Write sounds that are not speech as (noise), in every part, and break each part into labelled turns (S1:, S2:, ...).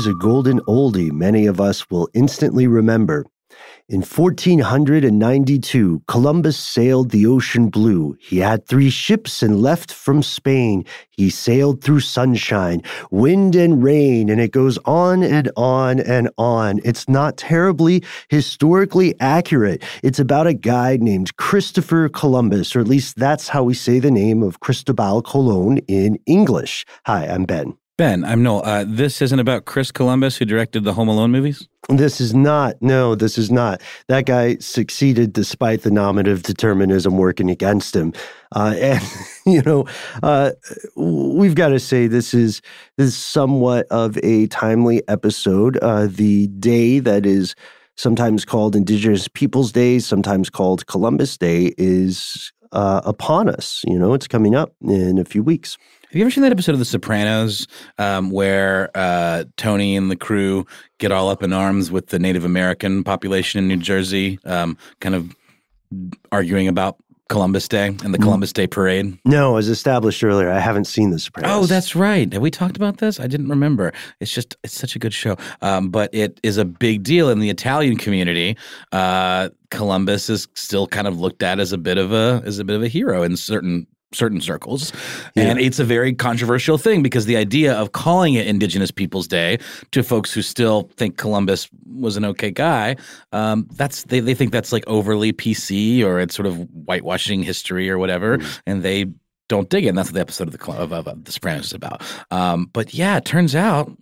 S1: Here's a golden oldie many of us will instantly remember. In 1492, Columbus sailed the ocean blue. He had three ships and left from Spain. He sailed through sunshine, wind, and rain, and it goes on and on and on. It's not terribly historically accurate. It's about a guy named Christopher Columbus, or at least that's how we say the name of Cristobal Colon in English. Hi, I'm Ben.
S2: Ben, I'm Noel. Uh, this isn't about Chris Columbus, who directed the Home Alone movies?
S1: This is not. No, this is not. That guy succeeded despite the nominative determinism working against him. Uh, (laughs) and, you know, uh, we've got to say this is, this is somewhat of a timely episode. Uh, the day that is sometimes called Indigenous Peoples Day, sometimes called Columbus Day, is uh, upon us. You know, it's coming up in a few weeks.
S2: Have you ever seen that episode of The Sopranos um, where uh, Tony and the crew get all up in arms with the Native American population in New Jersey, um, kind of arguing about Columbus Day and the
S1: Mm.
S2: Columbus Day parade?
S1: No, as established earlier, I haven't seen The Sopranos.
S2: Oh, that's right. Have we talked about this? I didn't remember. It's just it's such a good show. Um, but it is a big deal in the Italian community. Uh, Columbus is still kind of looked at as a bit of a as a bit of a hero in certain certain circles. And it's a very controversial thing because the idea of calling it Indigenous Peoples Day to folks who still think Columbus was an okay guy, um, that's they, they think that's like overly PC or it's sort of whitewashing history or whatever. And they don't dig it. And that's what the episode of the of, of The Sopranos is about. Um, but yeah, it turns out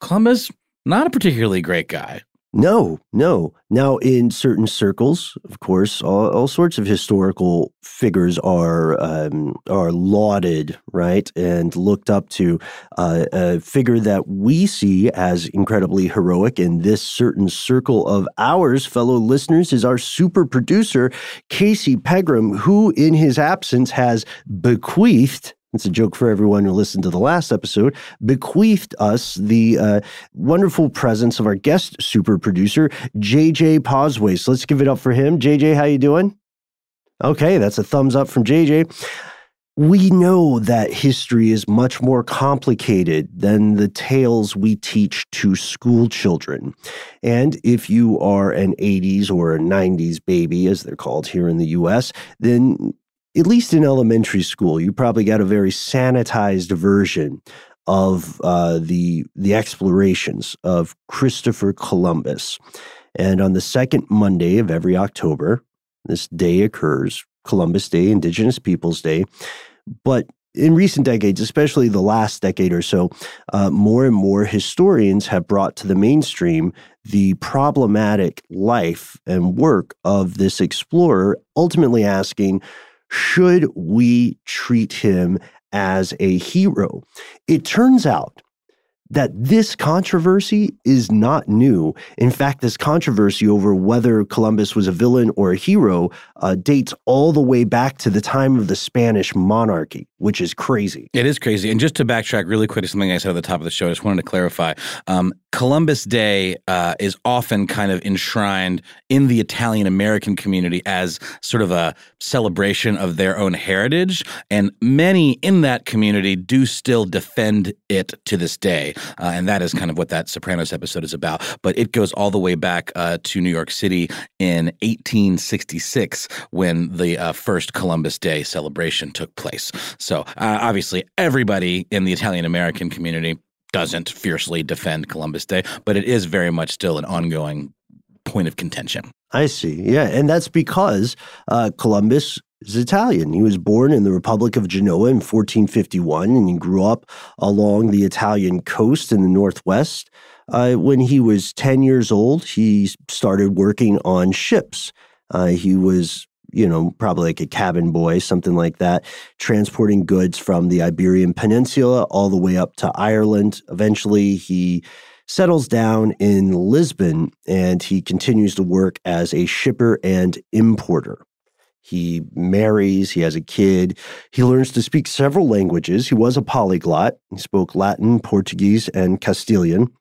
S2: Columbus not a particularly great guy.
S1: No, no. Now, in certain circles, of course, all, all sorts of historical figures are um, are lauded, right, and looked up to. Uh, a figure that we see as incredibly heroic in this certain circle of ours, fellow listeners, is our super producer Casey Pegram, who, in his absence, has bequeathed it's a joke for everyone who listened to the last episode. Bequeathed us the uh, wonderful presence of our guest super producer, JJ Posway. So let's give it up for him. JJ, how you doing? Okay, that's a thumbs up from JJ. We know that history is much more complicated than the tales we teach to school children. And if you are an 80s or a 90s baby, as they're called here in the US, then at least in elementary school, you probably got a very sanitized version of uh, the the explorations of Christopher Columbus. And on the second Monday of every October, this day occurs, Columbus Day, Indigenous Peoples Day. But in recent decades, especially the last decade or so, uh, more and more historians have brought to the mainstream the problematic life and work of this explorer, ultimately asking, should we treat him as a hero? It turns out that this controversy is not new. In fact, this controversy over whether Columbus was a villain or a hero uh, dates all the way back to the time of the Spanish monarchy, which is crazy.
S2: It is crazy. And just to backtrack really quick to something I said at the top of the show, I just wanted to clarify. Um, Columbus Day uh, is often kind of enshrined in the Italian American community as sort of a celebration of their own heritage. And many in that community do still defend it to this day. Uh, and that is kind of what that Sopranos episode is about. But it goes all the way back uh, to New York City in 1866 when the uh, first Columbus Day celebration took place. So uh, obviously, everybody in the Italian American community doesn't fiercely defend Columbus Day, but it is very much still an ongoing point of contention.
S1: I see. Yeah. And that's because uh, Columbus is Italian. He was born in the Republic of Genoa in 1451 and he grew up along the Italian coast in the Northwest. Uh, when he was 10 years old, he started working on ships. Uh, he was you know, probably like a cabin boy, something like that, transporting goods from the Iberian Peninsula all the way up to Ireland. Eventually, he settles down in Lisbon and he continues to work as a shipper and importer. He marries, he has a kid, he learns to speak several languages. He was a polyglot, he spoke Latin, Portuguese, and Castilian,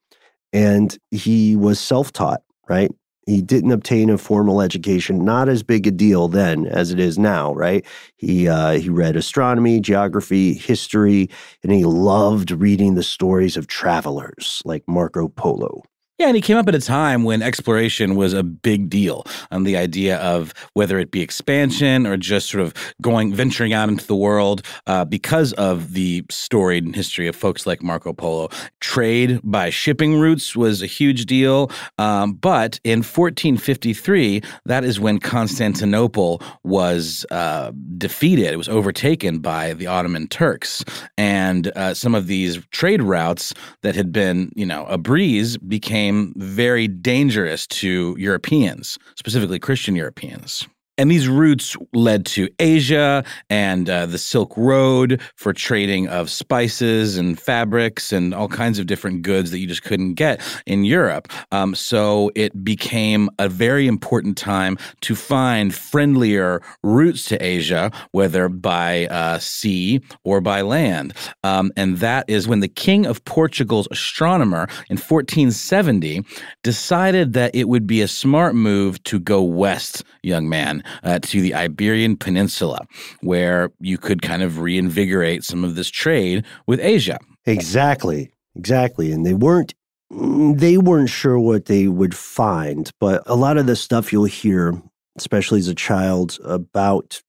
S1: and he was self taught, right? he didn't obtain a formal education not as big a deal then as it is now right? He uh, he read astronomy geography history and he loved reading the stories of travelers like marco polo
S2: yeah, and he came up at a time when exploration was a big deal. And the idea of whether it be expansion or just sort of going, venturing out into the world uh, because of the storied history of folks like Marco Polo. Trade by shipping routes was a huge deal. Um, but in 1453, that is when Constantinople was uh, defeated. It was overtaken by the Ottoman Turks. And uh, some of these trade routes that had been, you know, a breeze became became very dangerous to Europeans, specifically Christian Europeans. And these routes led to Asia and uh, the Silk Road for trading of spices and fabrics and all kinds of different goods that you just couldn't get in Europe. Um, so it became a very important time to find friendlier routes to Asia, whether by uh, sea or by land. Um, and that is when the King of Portugal's astronomer in 1470 decided that it would be a smart move to go west, young man uh, to the Iberian Peninsula, where you could kind of reinvigorate some of this trade with Asia.
S1: Exactly, exactly. And they weren't mm, they weren't sure what they would find, but a lot of the stuff you'll hear, especially as a child, about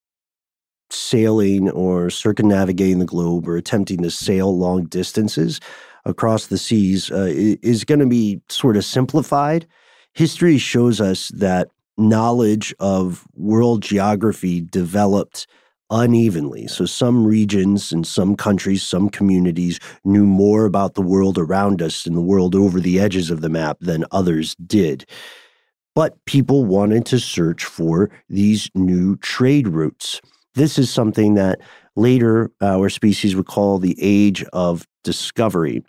S1: sailing or circumnavigating the globe or attempting to sail long distances across the seas uh, is going to be sort of simplified. History shows us that knowledge of world geography developed unevenly. So, some regions and some countries, some communities knew more about the world around us and the world over the edges of the map than others did. But people wanted to search for these new trade routes. This is something that later our species would call the age of discovery.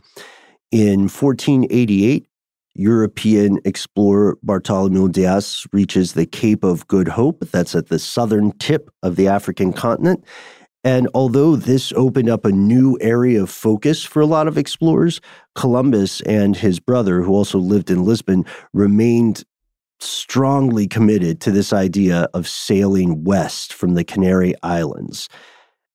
S1: In 1488, European explorer Bartholomew Dias reaches the Cape of Good Hope. That's at the southern tip of the African continent. And although this opened up a new area of focus for a lot of explorers, Columbus and his brother, who also lived in Lisbon, remained strongly committed to this idea of sailing west from the Canary Islands.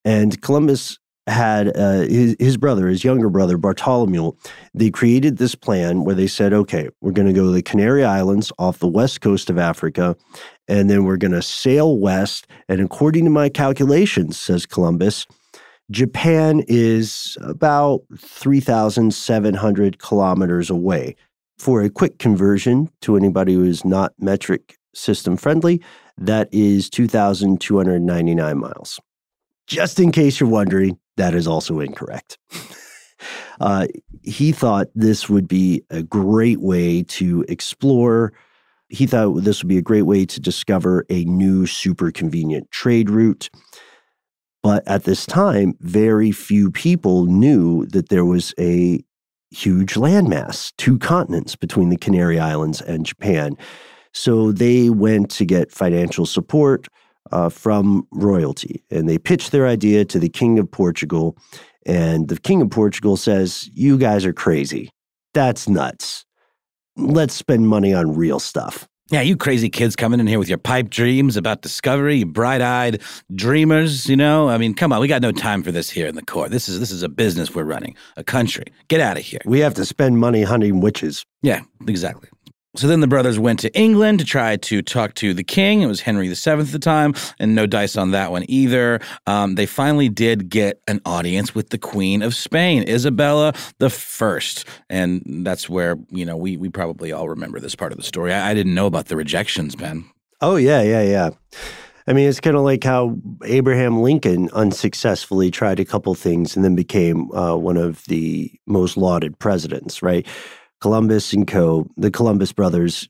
S1: And Columbus had uh, his, his brother, his younger brother, Bartholomew, they created this plan where they said, okay, we're going to go to the Canary Islands off the west coast of Africa, and then we're going to sail west. And according to my calculations, says Columbus, Japan is about 3,700 kilometers away. For a quick conversion to anybody who is not metric system friendly, that is 2,299 miles. Just in case you're wondering, that is also incorrect. uh, he thought this would be a great way to explore. He thought this would be a great way to discover a new super convenient trade route. But at this time, very few people knew that there was a huge landmass, two continents between the Canary Islands and Japan. So they went to get financial support uh, from royalty and they pitched their idea to the King of Portugal. And the King of Portugal says, You guys are crazy. That's nuts. Let's spend money on real stuff.
S2: Yeah, you crazy kids coming in here with your pipe dreams about discovery, you bright-eyed dreamers, you know? I mean, come on, we got no time for this here in the court. This is this is a business we're running, a country. Get out of here.
S1: We have to spend money hunting witches.
S2: Yeah, exactly. So then the brothers went to England to try to talk to the king. It was Henry VII at the time, and no dice on that one either. Um, they finally did get an audience with the Queen of Spain, Isabella First, and that's where you know we we probably all remember this part of the story. I, I didn't know about the rejections, Ben.
S1: Oh yeah, yeah, yeah. I mean, it's kind of like how Abraham Lincoln unsuccessfully tried a couple things and then became uh, one of the most lauded presidents, right? Columbus and co, the Columbus brothers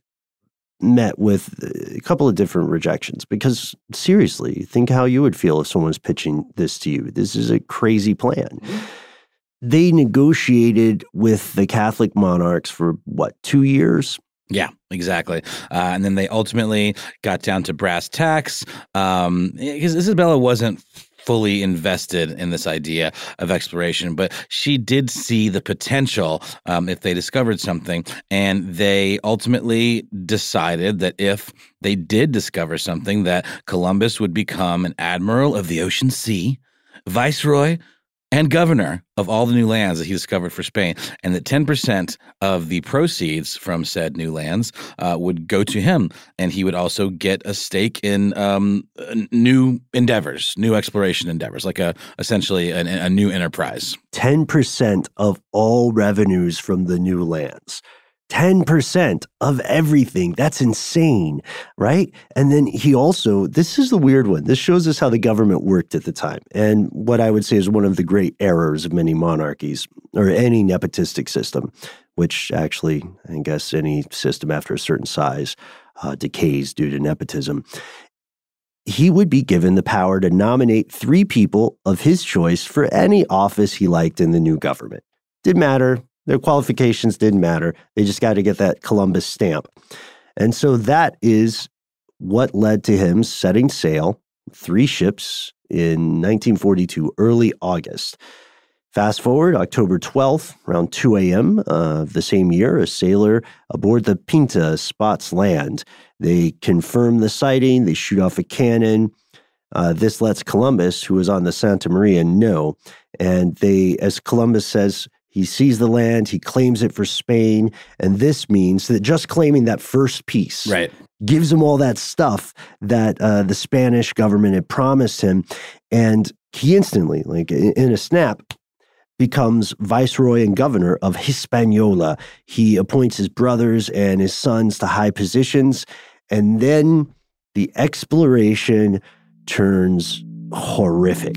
S1: met with a couple of different rejections because seriously, think how you would feel if someone's pitching this to you. This is a crazy plan. Mm-hmm. They negotiated with the Catholic monarchs for what, two years?
S2: Yeah, exactly. Uh, and then they ultimately got down to brass tacks. Um, because Isabella wasn't fully invested in this idea of exploration, but she did see the potential um, if they discovered something. And they ultimately decided that if they did discover something, that Columbus would become an admiral of the ocean sea, viceroy and governor of all the new lands that he discovered for Spain, and that 10% of the proceeds from said new lands uh, would go to him. And he would also get a stake in um, new endeavors, new exploration endeavors, like a essentially a, a new enterprise.
S1: 10% of all revenues from the new lands. 10% of everything. That's insane, right? And then he also, this is the weird one. This shows us how the government worked at the time. And what I would say is one of the great errors of many monarchies or any nepotistic system, which actually, I guess, any system after a certain size uh, decays due to nepotism. He would be given the power to nominate three people of his choice for any office he liked in the new government. Didn't matter their qualifications didn't matter. They just got to get that Columbus stamp. And so that is what led to him setting sail, three ships in 1942, early August. Fast forward, October 12th, around 2 a.m. of the same year, a sailor aboard the Pinta spots land. They confirm the sighting, they shoot off a cannon. Uh, this lets Columbus, who is on the Santa Maria, know. And they, as Columbus says, he sees the land, he claims it for Spain, and this means that just claiming that first piece
S2: right.
S1: gives him all that stuff that uh, the Spanish government had promised him, and he instantly, like in a snap, becomes viceroy and governor of Hispaniola. He appoints his brothers and his sons to high positions, and then the exploration turns horrific.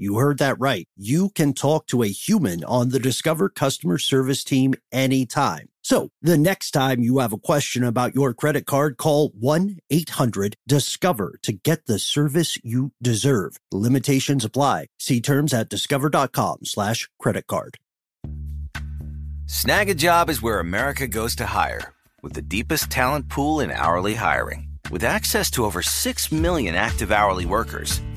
S1: you heard that right. You can talk to a human on the Discover customer service team anytime. So the next time you have a question about your credit card, call 1-800-DISCOVER to get the service you deserve. Limitations apply. See terms at discover.com slash credit card.
S3: Snagajob is where America goes to hire with the deepest talent pool in hourly hiring. With access to over 6 million active hourly workers,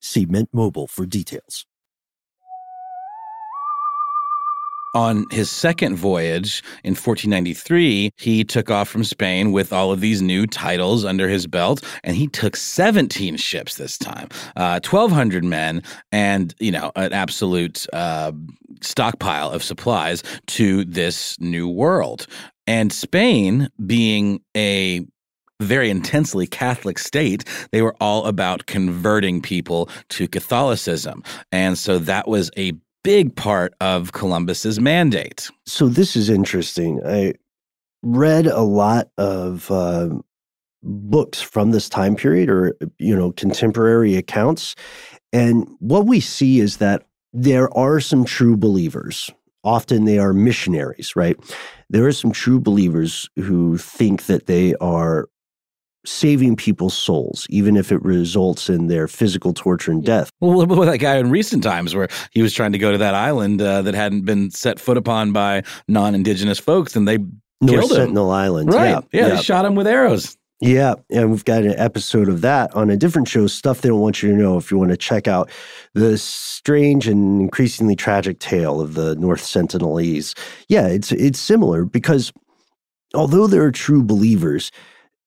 S1: See Mint Mobile for details.
S2: On his second voyage in 1493, he took off from Spain with all of these new titles under his belt, and he took 17 ships this time, uh, 1,200 men, and you know an absolute uh, stockpile of supplies to this new world. And Spain, being a very intensely Catholic state, they were all about converting people to Catholicism. And so that was a big part of Columbus's mandate.
S1: So this is interesting. I read a lot of uh, books from this time period or you know contemporary accounts and what we see is that there are some true believers often they are missionaries right there are some true believers who think that they are saving people's souls, even if it results in their physical torture and death.
S2: Well, what about that guy in recent times where he was trying to go to that island uh, that hadn't been set foot upon by non-indigenous folks, and they
S1: North
S2: killed him.
S1: Sentinel Island.
S2: Right?
S1: Yeah,
S2: Yeah,
S1: yeah.
S2: they shot him with arrows.
S1: Yeah, and we've got an episode of that on a different show, Stuff They Don't Want You to Know, if you want to check out the strange and increasingly tragic tale of the North Sentinelese. Yeah, it's it's similar because although they're true believers,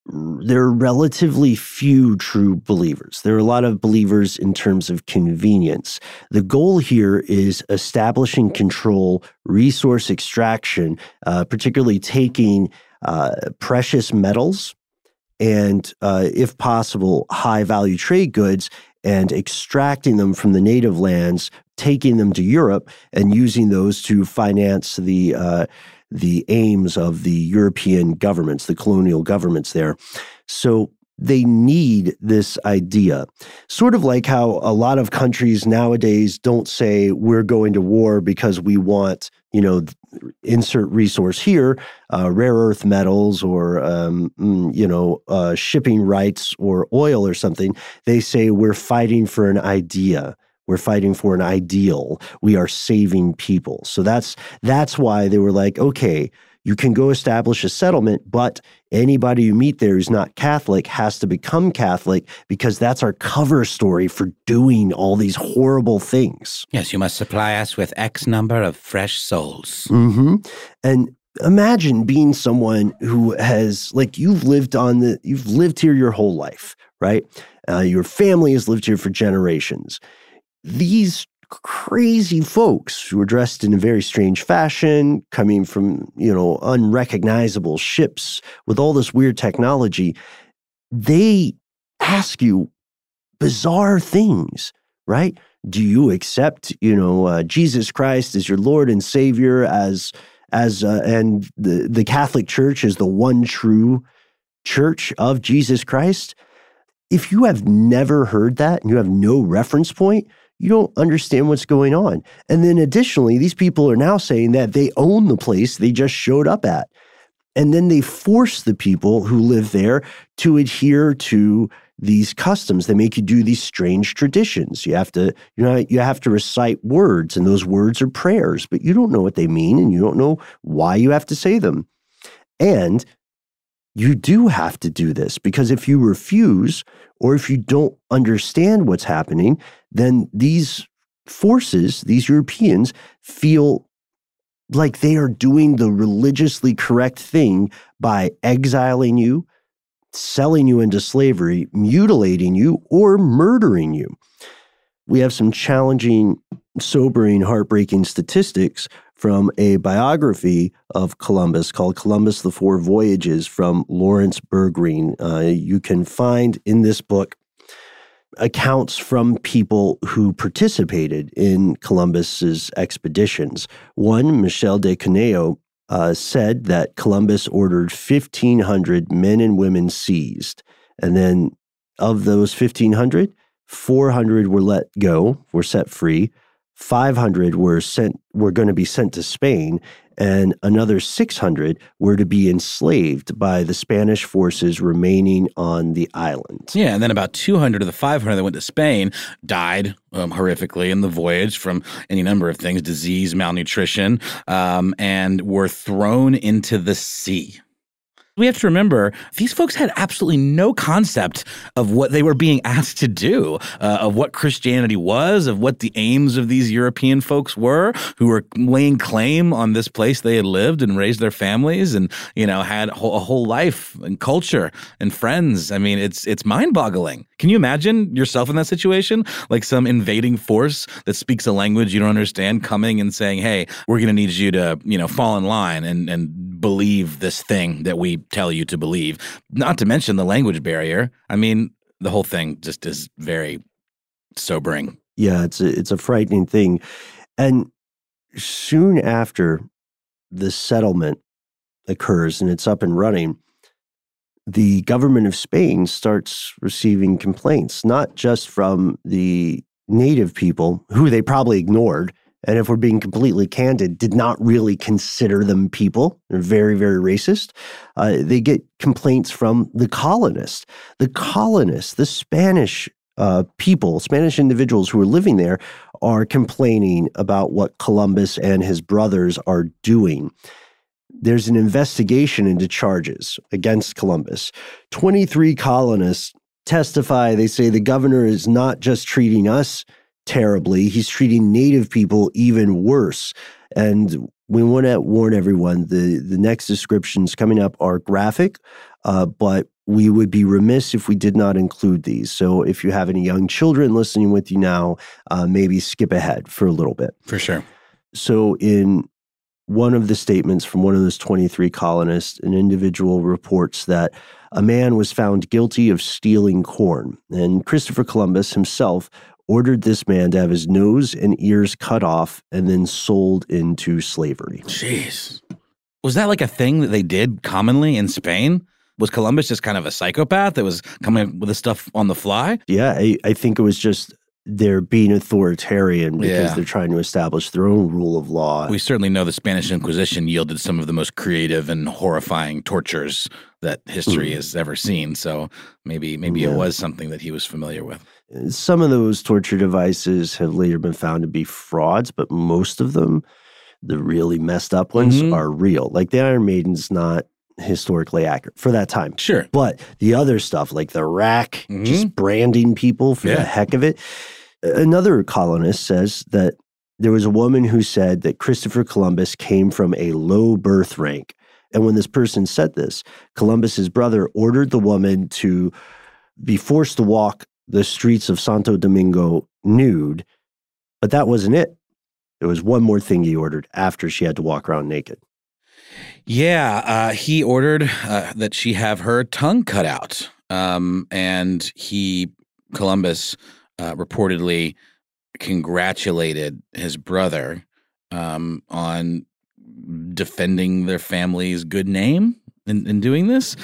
S1: there are relatively few true believers. There are a lot of believers in terms of convenience. The goal here is establishing control, resource extraction, uh, particularly taking uh, precious metals and, uh, if possible, high value trade goods and extracting them from the native lands, taking them to Europe, and using those to finance the uh, the aims of the European governments, the colonial governments there. So they need this idea. Sort of like how a lot of countries nowadays don't say we're going to war because we want, you know, insert resource here, uh, rare earth metals or, um, mm, you know, uh, shipping rights or oil or something. They say we're fighting for an idea. We're fighting for an ideal. We are saving people. So that's that's why they were like, okay, you can go establish a settlement, but anybody you meet there who's not Catholic has to become Catholic because that's our cover story for doing all these horrible things.
S2: Yes, you must supply us with X number of fresh souls.
S1: hmm And imagine being someone who has, like, you've lived on the, you've lived here your whole life, right? Uh, your family has lived here for generations. These crazy folks who are dressed in a very strange fashion, coming from, you know, unrecognizable ships with all this weird technology, they ask you bizarre things, right? Do you accept, you know, uh, Jesus Christ as your Lord and Savior, as as uh, and the the Catholic Church is the one true church of Jesus Christ? If you have never heard that and you have no reference point, you don't understand what's going on. And then additionally, these people are now saying that they own the place they just showed up at. And then they force the people who live there to adhere to these customs. They make you do these strange traditions. You have to, you know, you have to recite words, and those words are prayers, but you don't know what they mean and you don't know why you have to say them. And you do have to do this because if you refuse or if you don't understand what's happening, then these forces, these Europeans, feel like they are doing the religiously correct thing by exiling you, selling you into slavery, mutilating you, or murdering you. we have some challenging, sobering, heartbreaking statistics from a biography of Columbus called Columbus the Four Voyages from Laurence Bergreen. Uh, you can find in this book accounts from people who participated in Columbus's expeditions. One, Michel de Cuneo, uh, said that Columbus ordered 1,500 men and women seized. And then of those 1,500, 400 were let go, were set free. 500 were sent were going to be sent to Spain and another 600 were to be enslaved by the Spanish forces remaining on the island.
S2: Yeah, and then about 200 of the 500 that went to Spain died um, horrifically in the voyage from any number of things disease, malnutrition, um, and were thrown into the sea. We have to remember these folks had absolutely no concept of what they were being (laughs) asked to do, uh, of what Christianity was, of what the aims of these European folks were, who were laying claim on this place they had lived and raised their families, and you know had a whole, life and culture and friends. I mean, it's it's mind boggling. Can you imagine yourself in that situation, like some invading force that speaks a language you don't understand coming and saying, "Hey, we're going to need you to you know fall in line and and believe this thing that we tell you to believe. Not to mention the language barrier. I mean, the whole thing just is very sobering.
S1: Yeah, it's a, it's a frightening thing. And soon after the settlement occurs and it's up and running, the government of Spain starts receiving complaints, not just from the native people who they probably ignored and if we're being completely candid, did not really consider them people. They're very, very racist. Uh, they get complaints from the colonists. The colonists, the Spanish uh, people, Spanish individuals who are living there, are complaining about what Columbus and his brothers are doing. There's an investigation into charges against Columbus. 23 colonists testify. They say the governor is not just treating us terribly. He's treating native people even worse. And we want to warn everyone the, the next descriptions coming up are graphic, uh, but we would be remiss if we did not include these. So if you have any young children listening with you now, uh, maybe skip ahead for a little bit.
S2: For sure.
S1: So in one of the statements from one of those 23 colonists, an individual reports that a man was found guilty of stealing corn. And Christopher Columbus himself ordered this man to have his nose and ears cut off and then sold into slavery.
S2: Jeez. Was that like a thing that they did commonly in Spain? Was Columbus just kind of a psychopath that was coming up with this stuff on the fly?
S1: Yeah, I, I think it was just they're being authoritarian because
S2: Yeah.
S1: they're trying to establish their own rule of law.
S2: We certainly know the Spanish Inquisition yielded some of the most creative and horrifying tortures that history
S1: Mm.
S2: has ever seen. So maybe maybe
S1: Yeah.
S2: it was something that he was familiar with.
S1: Some of those torture devices have later been found to be frauds, but most of them, the really messed up ones,
S2: Mhm.
S1: are real. Like the Iron Maiden's not historically accurate for that time.
S2: Sure.
S1: But the other stuff, like the rack,
S2: Mhm.
S1: just branding people for
S2: Yeah.
S1: the heck of it. Another colonist says that there was a woman who said that Christopher Columbus came from a low birth rank. And when this person said this, Columbus's brother ordered the woman to be forced to walk the streets of Santo Domingo nude. But that wasn't it. There was one more thing he ordered after she had to walk around naked.
S2: Yeah, uh, he ordered uh, that she have her tongue cut out, um, and he Columbus uh, reportedly congratulated his brother um, on defending their family's good name in, in doing this.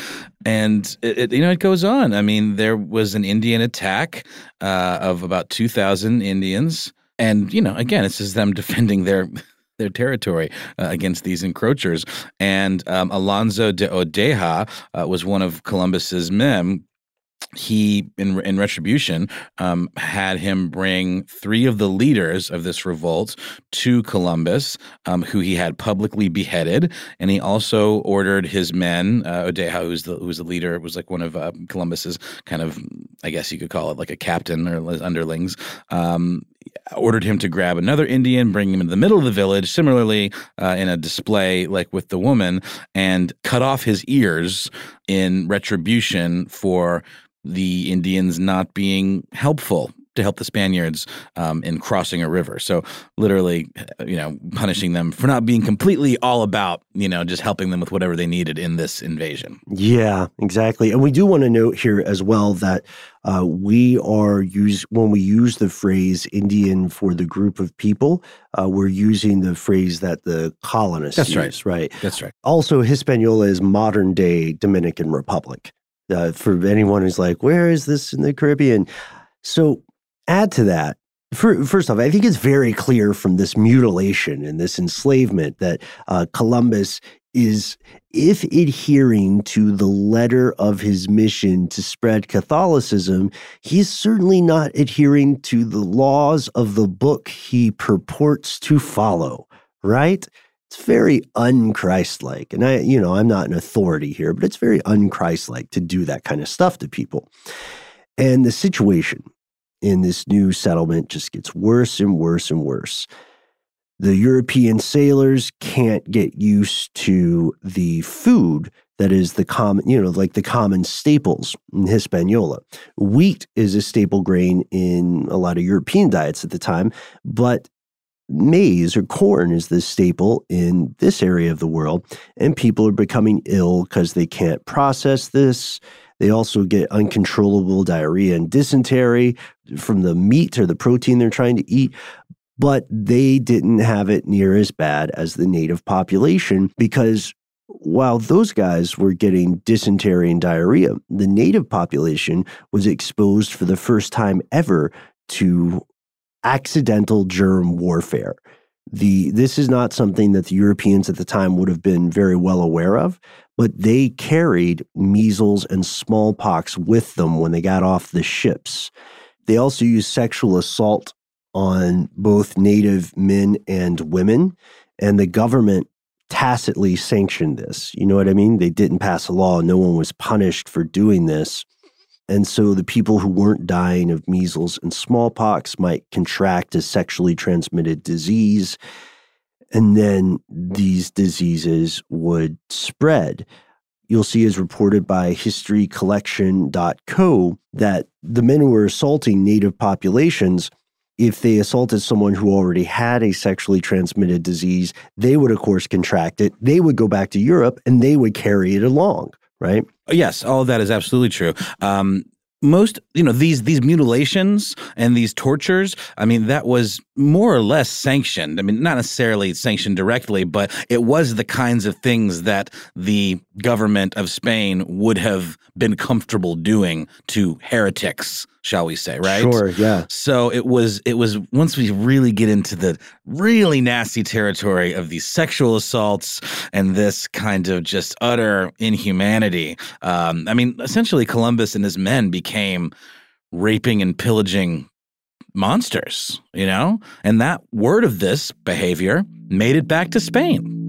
S2: And it, it- you know it goes on. I mean, there was an Indian attack uh, of about two thousand Indians, and you know, again, it's just them (laughs) defending their their territory uh, against these encroachers. And um, Alonso de Odeja uh, was one of Columbus's men. He, in in retribution, um, had him bring three of the leaders of this revolt to Columbus, um, who he had publicly beheaded, and he also ordered his men, uh, Odeja, who's the who's the leader, was like one of uh, Columbus's kind of, I guess you could call it like a captain or underlings. Ordered him to grab another Indian, bring him into the middle of the village, similarly uh, in a display like with the woman, and cut off his ears in retribution for the Indians not being helpful to help the Spaniards um, in crossing a river. So literally, you know, punishing them for not being completely all about, you know, just helping them with whatever they needed in this invasion.
S1: Yeah, exactly. And we do want to note here as well that uh, we are use when we use the phrase Indian for the group of people, uh, we're using the phrase that the colonists
S2: That's right.
S1: right?
S2: That's right.
S1: Also, Hispaniola is modern day Dominican Republic. Uh, for anyone who's like, where is this in the Caribbean? So, add to that. First off, I think it's very clear from this mutilation and this enslavement that uh, Columbus is, if adhering to the letter of his mission to spread Catholicism, he's certainly not adhering to the laws of the book he purports to follow, right? It's very unchristlike. And I, you know, I'm not an authority here, but it's very unchristlike to do that kind of stuff to people. And the situation in this new settlement just gets worse and worse and worse. The European sailors can't get used to the food that is the common, you know, like the common staples in Hispaniola. Wheat is a staple grain in a lot of European diets at the time, but maize or corn is the staple in this area of the world. And people are becoming ill because they can't process this. They also get uncontrollable diarrhea and dysentery from the meat or the protein they're trying to eat. But they didn't have it near as bad as the native population because while those guys were getting dysentery and diarrhea, the native population was exposed for the first time ever to accidental germ warfare. The this is not something that the Europeans at the time would have been very well aware of, but they carried measles and smallpox with them when they got off the ships. They also used sexual assault on both native men and women, and the government tacitly sanctioned this. You know what I mean? They didn't pass a law, no one was punished for doing this. And so the people who weren't dying of measles and smallpox might contract a sexually transmitted disease. And then these diseases would spread. You'll see, as reported by historycollection.co, that the men who were assaulting native populations, if they assaulted someone who already had a sexually transmitted disease, they would, of course, contract it. They would go back to Europe and they would carry it along, right?
S2: Yes, all of that is absolutely true. Um, most you know these these mutilations and these tortures i mean that was more or less sanctioned i mean not necessarily sanctioned directly but it was the kinds of things that the government of spain would have been comfortable doing to heretics shall we say right
S1: Sure, yeah.
S2: so it was it was once we really get into the really nasty territory of these sexual assaults and this kind of just utter inhumanity. Um, I mean, essentially, Columbus and his men became raping and pillaging monsters, you know? And that word of this behavior made it back to Spain.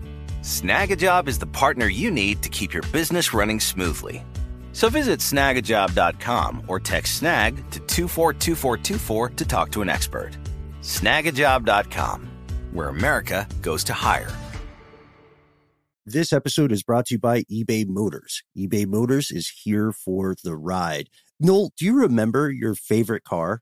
S3: Snagajob is the partner you need to keep your business running smoothly. So visit snagajob.com or text snag to 242424 to talk to an expert. Snagajob.com, where America goes to hire.
S1: This episode is brought to you by eBay Motors. eBay Motors is here for the ride. Noel, do you remember your favorite car?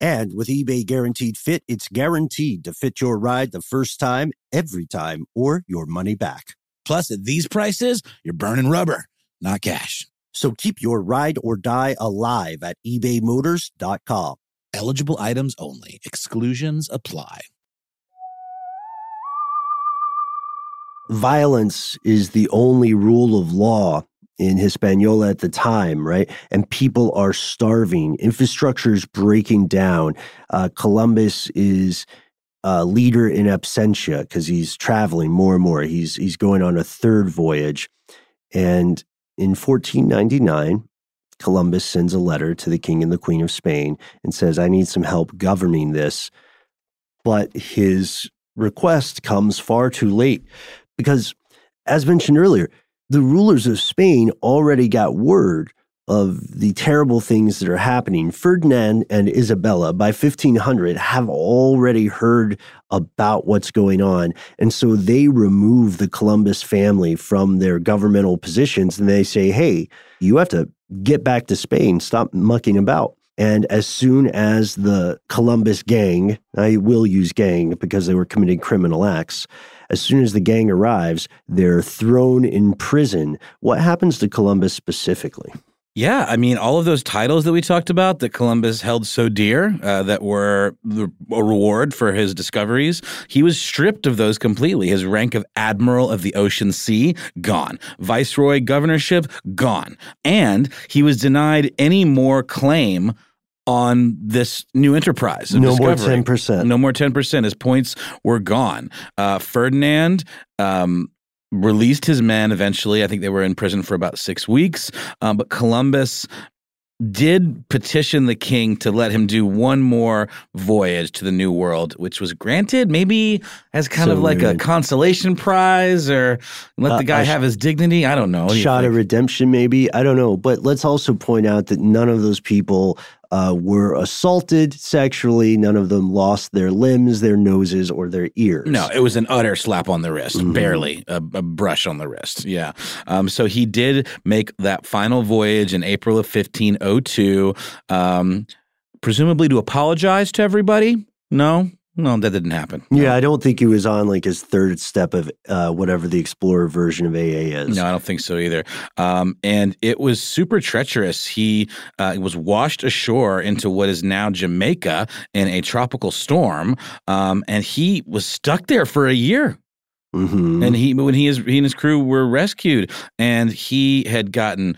S1: And with eBay Guaranteed Fit, it's guaranteed to fit your ride the first time, every time, or your money back.
S4: Plus, at these prices, you're burning rubber, not cash.
S1: So keep your ride or die alive at ebaymotors.com.
S4: Eligible items only. Exclusions apply.
S1: Violence is the only rule of law in Hispaniola at the time, right? And people are starving. Infrastructure is breaking down. Uh, Columbus is a leader in absentia because he's traveling more and more. He's he's going on a third voyage, and in 1499, Columbus sends a letter to the king and the queen of Spain and says, "I need some help governing this," but his request comes far too late because, as mentioned earlier, the rulers of Spain already got word of the terrible things that are happening. Ferdinand and Isabella by 1500 have already heard about what's going on. And so they remove the Columbus family from their governmental positions and they say, hey, you have to get back to Spain, stop mucking about. And as soon as the Columbus gang, I will use gang because they were committing criminal acts, as soon as the gang arrives, they're thrown in prison. What happens to Columbus specifically?
S2: Yeah, I mean, all of those titles that we talked about that Columbus held so dear, uh, that were the, a reward for his discoveries, he was stripped of those completely. His rank of Admiral of the Ocean Sea, gone. Viceroy governorship, gone. And he was denied any more claim on this new enterprise. Of
S1: No more 10%.
S2: No more 10%. His points were gone. Uh, Ferdinand, um, released his men eventually. I think they were in prison for about six weeks. Um, but Columbus did petition the king to let him do one more voyage to the New World, which was granted maybe as kind
S1: So
S2: of like a consolation prize or let
S1: Uh,
S2: the guy
S1: sh-
S2: have his dignity. I don't know. What do
S1: Shot of redemption, maybe. I don't know. But let's also point out that none of those people uh, were assaulted sexually. None of them lost their limbs, their noses, or their ears.
S2: No, it was an utter slap on the wrist,
S1: Mhm.
S2: barely a, a brush on the wrist. Yeah. Um, so he did make that final voyage in April of 1502, um, presumably to apologize to everybody. No, no, that didn't happen.
S1: Yeah, I don't think he was on like his third step of uh, whatever the Explorer version of AA is.
S2: No, I don't think so either. Um, and it was super treacherous. He uh, was washed ashore into what is now Jamaica in a tropical storm, um, and he was stuck there for a year.
S1: Mhm.
S2: and he when he is he and his crew were rescued and he had gotten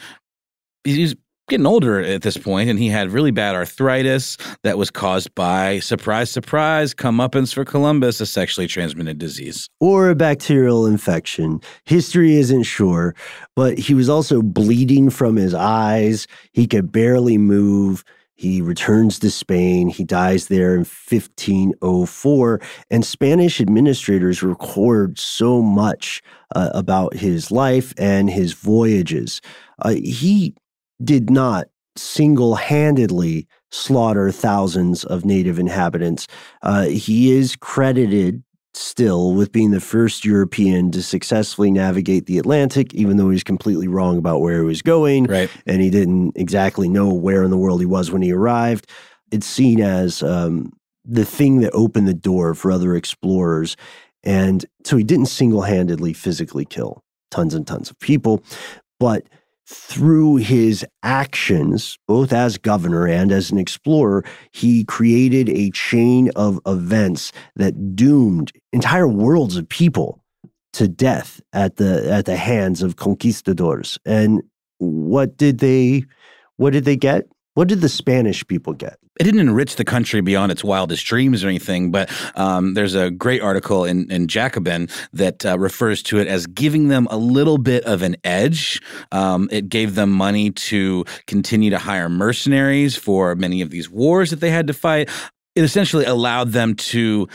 S2: he was getting older at this point and he had really bad arthritis that was caused by surprise surprise comeuppance for columbus a sexually transmitted disease
S1: or a bacterial infection. History isn't sure, but he was also bleeding from his eyes. He could barely move. He returns to Spain. He dies there in 1504. And Spanish administrators record so much uh, about his life and his voyages. Uh, he did not single handedly slaughter thousands of native inhabitants. Uh, he is credited still with being the first European to successfully navigate the Atlantic, even though he's completely wrong about where he was going.
S2: Right.
S1: And he didn't exactly know where in the world he was when he arrived. It's seen as um, the thing that opened the door for other explorers. And so he didn't single handedly physically kill tons and tons of people, but through his actions, both as governor and as an explorer, he created a chain of events that doomed entire worlds of people to death at the at the hands of conquistadors. And what did they what did they get? What did the Spanish people get?
S2: It didn't enrich the country beyond its wildest dreams or anything, but um, there's a great article in, in Jacobin that uh, refers to it as giving them a little bit of an edge. Um, it gave them money to continue to hire mercenaries for many of these wars that they had to fight. It essentially allowed them to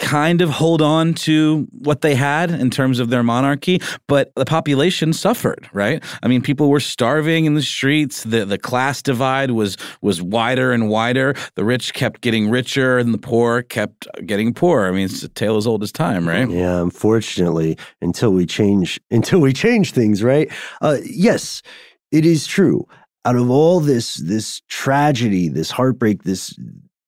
S2: kind of hold on to what they had in terms of their monarchy, but the population suffered, right? I mean, people were starving in the streets. The the class divide was was wider and wider. The rich kept getting richer and the poor kept getting poorer. I mean, it's a tale as old as time, right?
S1: Yeah, unfortunately, until we change (laughs) until we change things, right? Uh, yes, it is true. Out of all this this tragedy, this heartbreak, this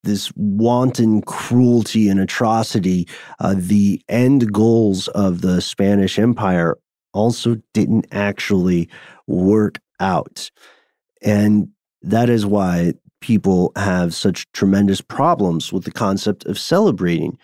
S1: this wanton cruelty and atrocity, uh, the end goals of the Spanish Empire also didn't actually work out. And that is why people have such tremendous problems with the concept of celebrating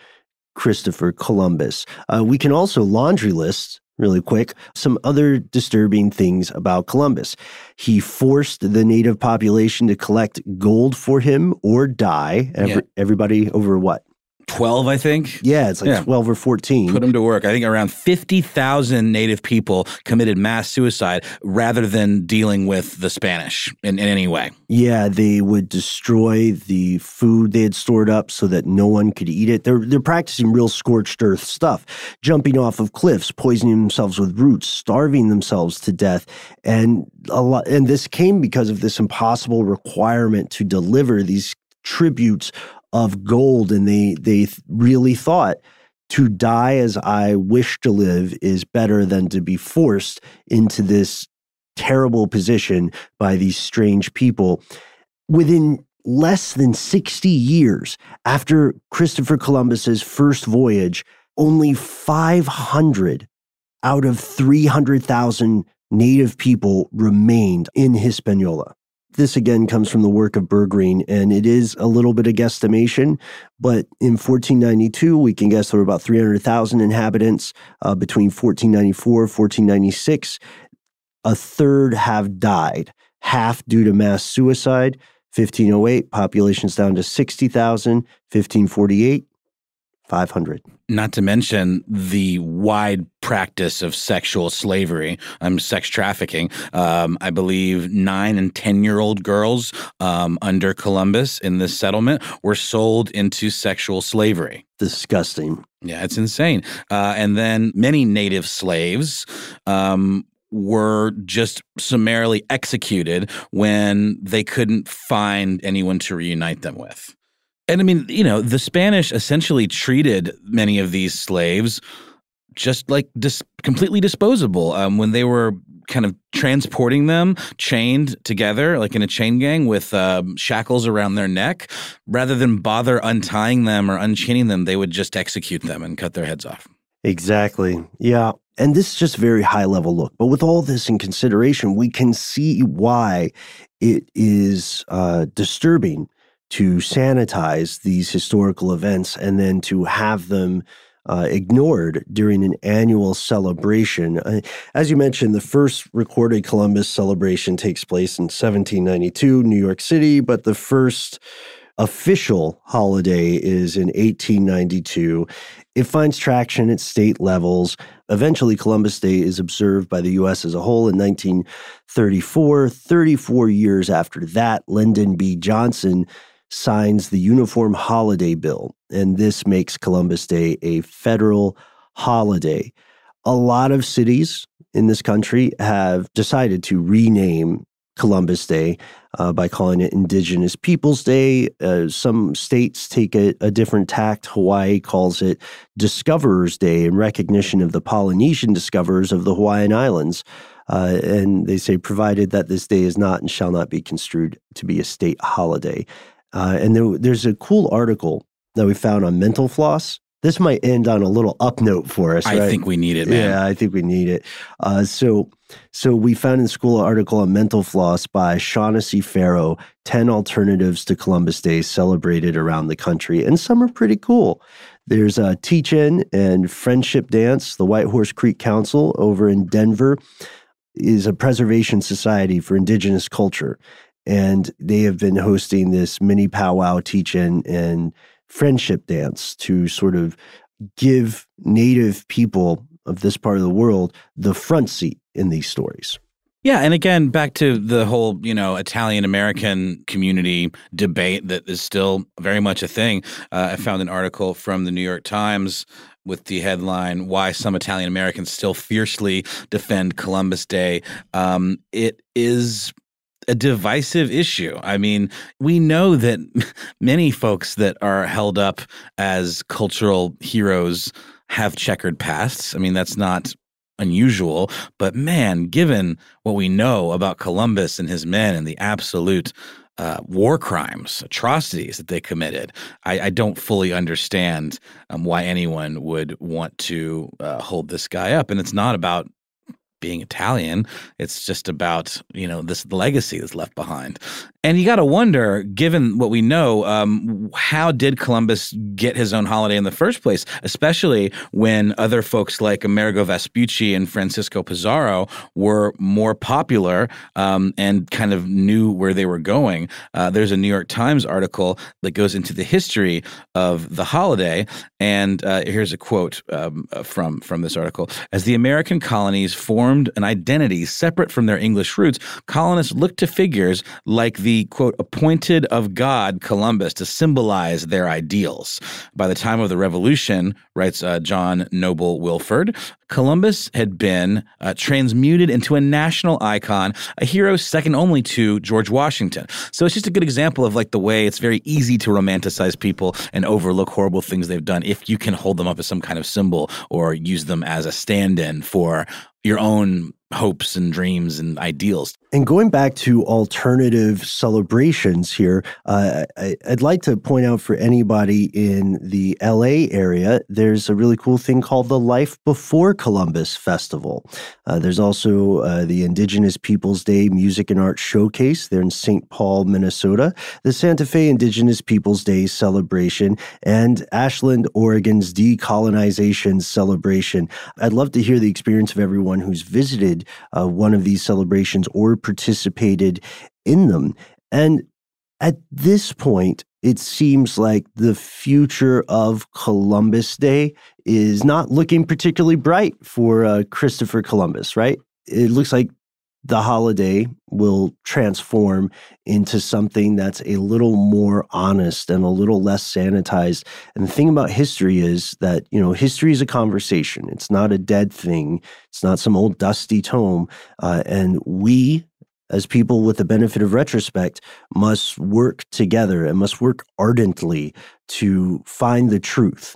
S1: Christopher Columbus. Uh, we can also laundry list really quick, some other disturbing things about Columbus. He forced the native population to collect gold for him or die. Every, yeah. Everybody over what?
S2: 12, I think.
S1: Yeah, it's like yeah. 12 or 14.
S2: Put them to work. I think around 50,000 native people committed mass suicide rather than dealing with the Spanish in, in any way.
S1: Yeah, they would destroy the food they had stored up so that no one could eat it. They're, they're practicing real scorched earth stuff, jumping off of cliffs, poisoning themselves with roots, starving themselves to death. And a lot, and this came because of this impossible requirement to deliver these tributes of gold and they they really thought to die as I wish to live is better than to be forced into this terrible position by these strange people. Within less than 60 years after Christopher Columbus's first voyage, only 500 out of 300,000 native people remained in Hispaniola. This again comes from the work of Bergreen, and it is a little bit of guesstimation. But in 1492, we can guess there were about 300,000 inhabitants. Uh, between 1494 1496, a third have died, half due to mass suicide. 1508, population's down to 60,000. 1548, 500.
S2: Not to mention the wide practice of sexual slavery, um, sex trafficking. Um, I believe nine and 10 year old girls um, under Columbus in this settlement were sold into sexual slavery.
S1: Disgusting.
S2: Yeah, it's insane. Uh, and then many native slaves um, were just summarily executed when they couldn't find anyone to reunite them with. And I mean, you know, the Spanish essentially treated many of these slaves just like dis- completely disposable. Um, when they were kind of transporting them chained together, like in a chain gang with um, shackles around their neck, rather than bother untying them or unchaining them, they would just execute them and cut their heads off.
S1: Exactly. Yeah. And this is just very high level look. But with all this in consideration, we can see why it is uh, disturbing to sanitize these historical events and then to have them uh, ignored during an annual celebration. Uh, as you mentioned, the first recorded Columbus celebration takes place in 1792, New York City, but the first official holiday is in 1892. It finds traction at state levels. Eventually, Columbus Day is observed by the U.S. as a whole in 1934. 34 years after that, Lyndon B. Johnson signs the Uniform Holiday Bill, and this makes Columbus Day a federal holiday. A lot of cities in this country have decided to rename Columbus Day uh, by calling it Indigenous Peoples Day. Uh, some states take a, a, different tact. Hawaii calls it Discoverers Day in recognition of the Polynesian discoverers of the Hawaiian Islands. Uh, and they say, provided that this day is not and shall not be construed to be a state holiday. Uh, and there, there's a cool article that we found on Mental Floss this might end on a little up note for us.
S2: I think we need it, man.
S1: Yeah, I think we need it. Uh, so, so we found in school an article on mental floss by Shaunacy Ferro, 10 alternatives to Columbus Day celebrated around the country. And some are pretty cool. There's a teach-in and friendship dance. The White Horse Creek Council over in Denver is a preservation society for indigenous culture. And they have been hosting this mini powwow teach-in and friendship dance to sort of give native people of this part of the world the front seat in these stories.
S2: Yeah, and again, back to the whole, you know, Italian American community debate that is still very much a thing. Uh, I found an article from the New York Times with the headline "Why Some Italian Americans Still Fiercely Defend Columbus Day." Um, it is a divisive issue. I mean, we know that (laughs) many folks that are held up as cultural heroes have checkered pasts. I mean, that's not unusual, but man, given what we know about Columbus and his men and the absolute uh, war crimes, atrocities that they committed. I, I don't fully understand um, why anyone would want to uh, hold this guy up. And it's not about being Italian. It's just about you know this legacy that's left behind, and you got to wonder, given what we know, um, how did Columbus get his own holiday in the first place? Especially when other folks like Amerigo Vespucci and Francisco Pizarro were more popular um, and kind of knew where they were going. Uh, there's a New York Times article that goes into the history of the holiday, and uh, here's a quote um, from from this article: As the American colonies formed an identity separate from their English roots, colonists looked to figures like the quote appointed of God Columbus to symbolize their ideals. By the time of the Revolution, writes uh, John Noble Wilford, Columbus had been uh, transmuted into a national icon, a hero second only to George Washington. So it's just a good example of like the way it's very easy to romanticize people and overlook horrible things they've done if you can hold them up as some kind of symbol or use them as a stand-in for your own hopes and dreams and ideals.
S1: And going back to alternative celebrations here, uh, I, would like to point out for anybody in the LA area, there's a really cool thing called the Life Before Columbus Festival. Uh, there's also uh, the Indigenous Peoples Day Music and Art Showcase there in St. Paul, Minnesota, the Santa Fe Indigenous Peoples Day celebration, and Ashland, Oregon's decolonization celebration. I'd love to hear the experience of everyone who's visited uh, one of these celebrations or participated in them. And at this point, it seems like the future of Columbus Day is not looking particularly bright for uh, Christopher Columbus, right? It looks like the holiday will transform into something that's a little more honest and a little less sanitized. And the thing about history is that, you know, history is a conversation. It's not a dead thing. It's not some old dusty tome. Uh, and we, as people with the benefit of retrospect, must work together and must work ardently to find the truth.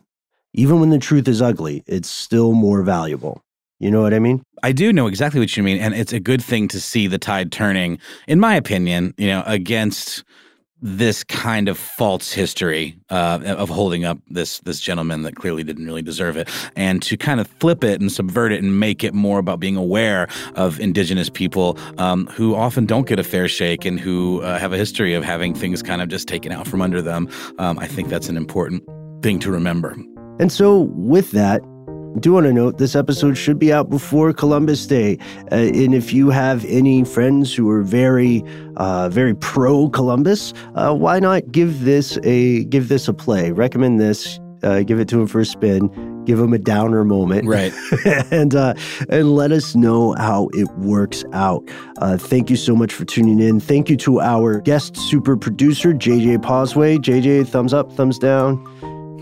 S1: Even when the truth is ugly, it's still more valuable. You know what I mean?
S2: I do know exactly what you mean. And it's a good thing to see the tide turning, in my opinion, you know, against this kind of false history uh, of holding up this this gentleman that clearly didn't really deserve it, and to kind of flip it and subvert it and make it more about being aware of indigenous people um, who often don't get a fair shake and who uh, have a history of having things kind of just taken out from under them. Um, I think that's an important thing to remember.
S1: And so, with that, do want to note this episode should be out before Columbus Day, uh, and if you have any friends who are very, uh, very pro Columbus, uh, why not give this a give this a play? Recommend this. Uh, give it to him for a spin. Give him a downer moment,
S2: Right. (laughs)
S1: and uh, and let us know how it works out. Uh, thank you so much for tuning in. Thank you to our guest super producer JJ Posway. JJ, thumbs up, thumbs down.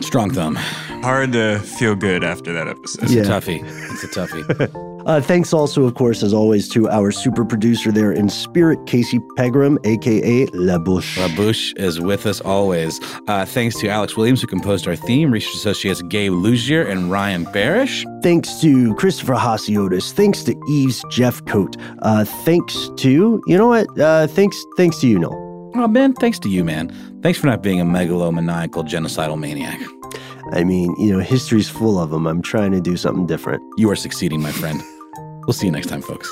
S2: Strong thumb.
S5: Hard to feel good after that episode.
S2: It's
S1: Yeah.
S2: a toughie. It's a toughie. (laughs)
S1: Uh, thanks also, of course, as always, to our super producer there in spirit, Casey Pegram, aka La Bouche.
S2: LaBouche is with us always. Uh, thanks to Alex Williams, who composed our theme, research associates Gabe Luzier and Ryan Barish.
S1: Thanks to Christopher Hasiotis. Thanks to Eves Jeffcoat. Uh, thanks to you know what? Uh, thanks thanks to you, Noel.
S2: Oh, man, thanks to you, man. Thanks for not being a megalomaniacal genocidal maniac.
S1: I mean, you know, history's full of them. I'm trying to do something different.
S2: You are succeeding, my friend. We'll see you next time, folks.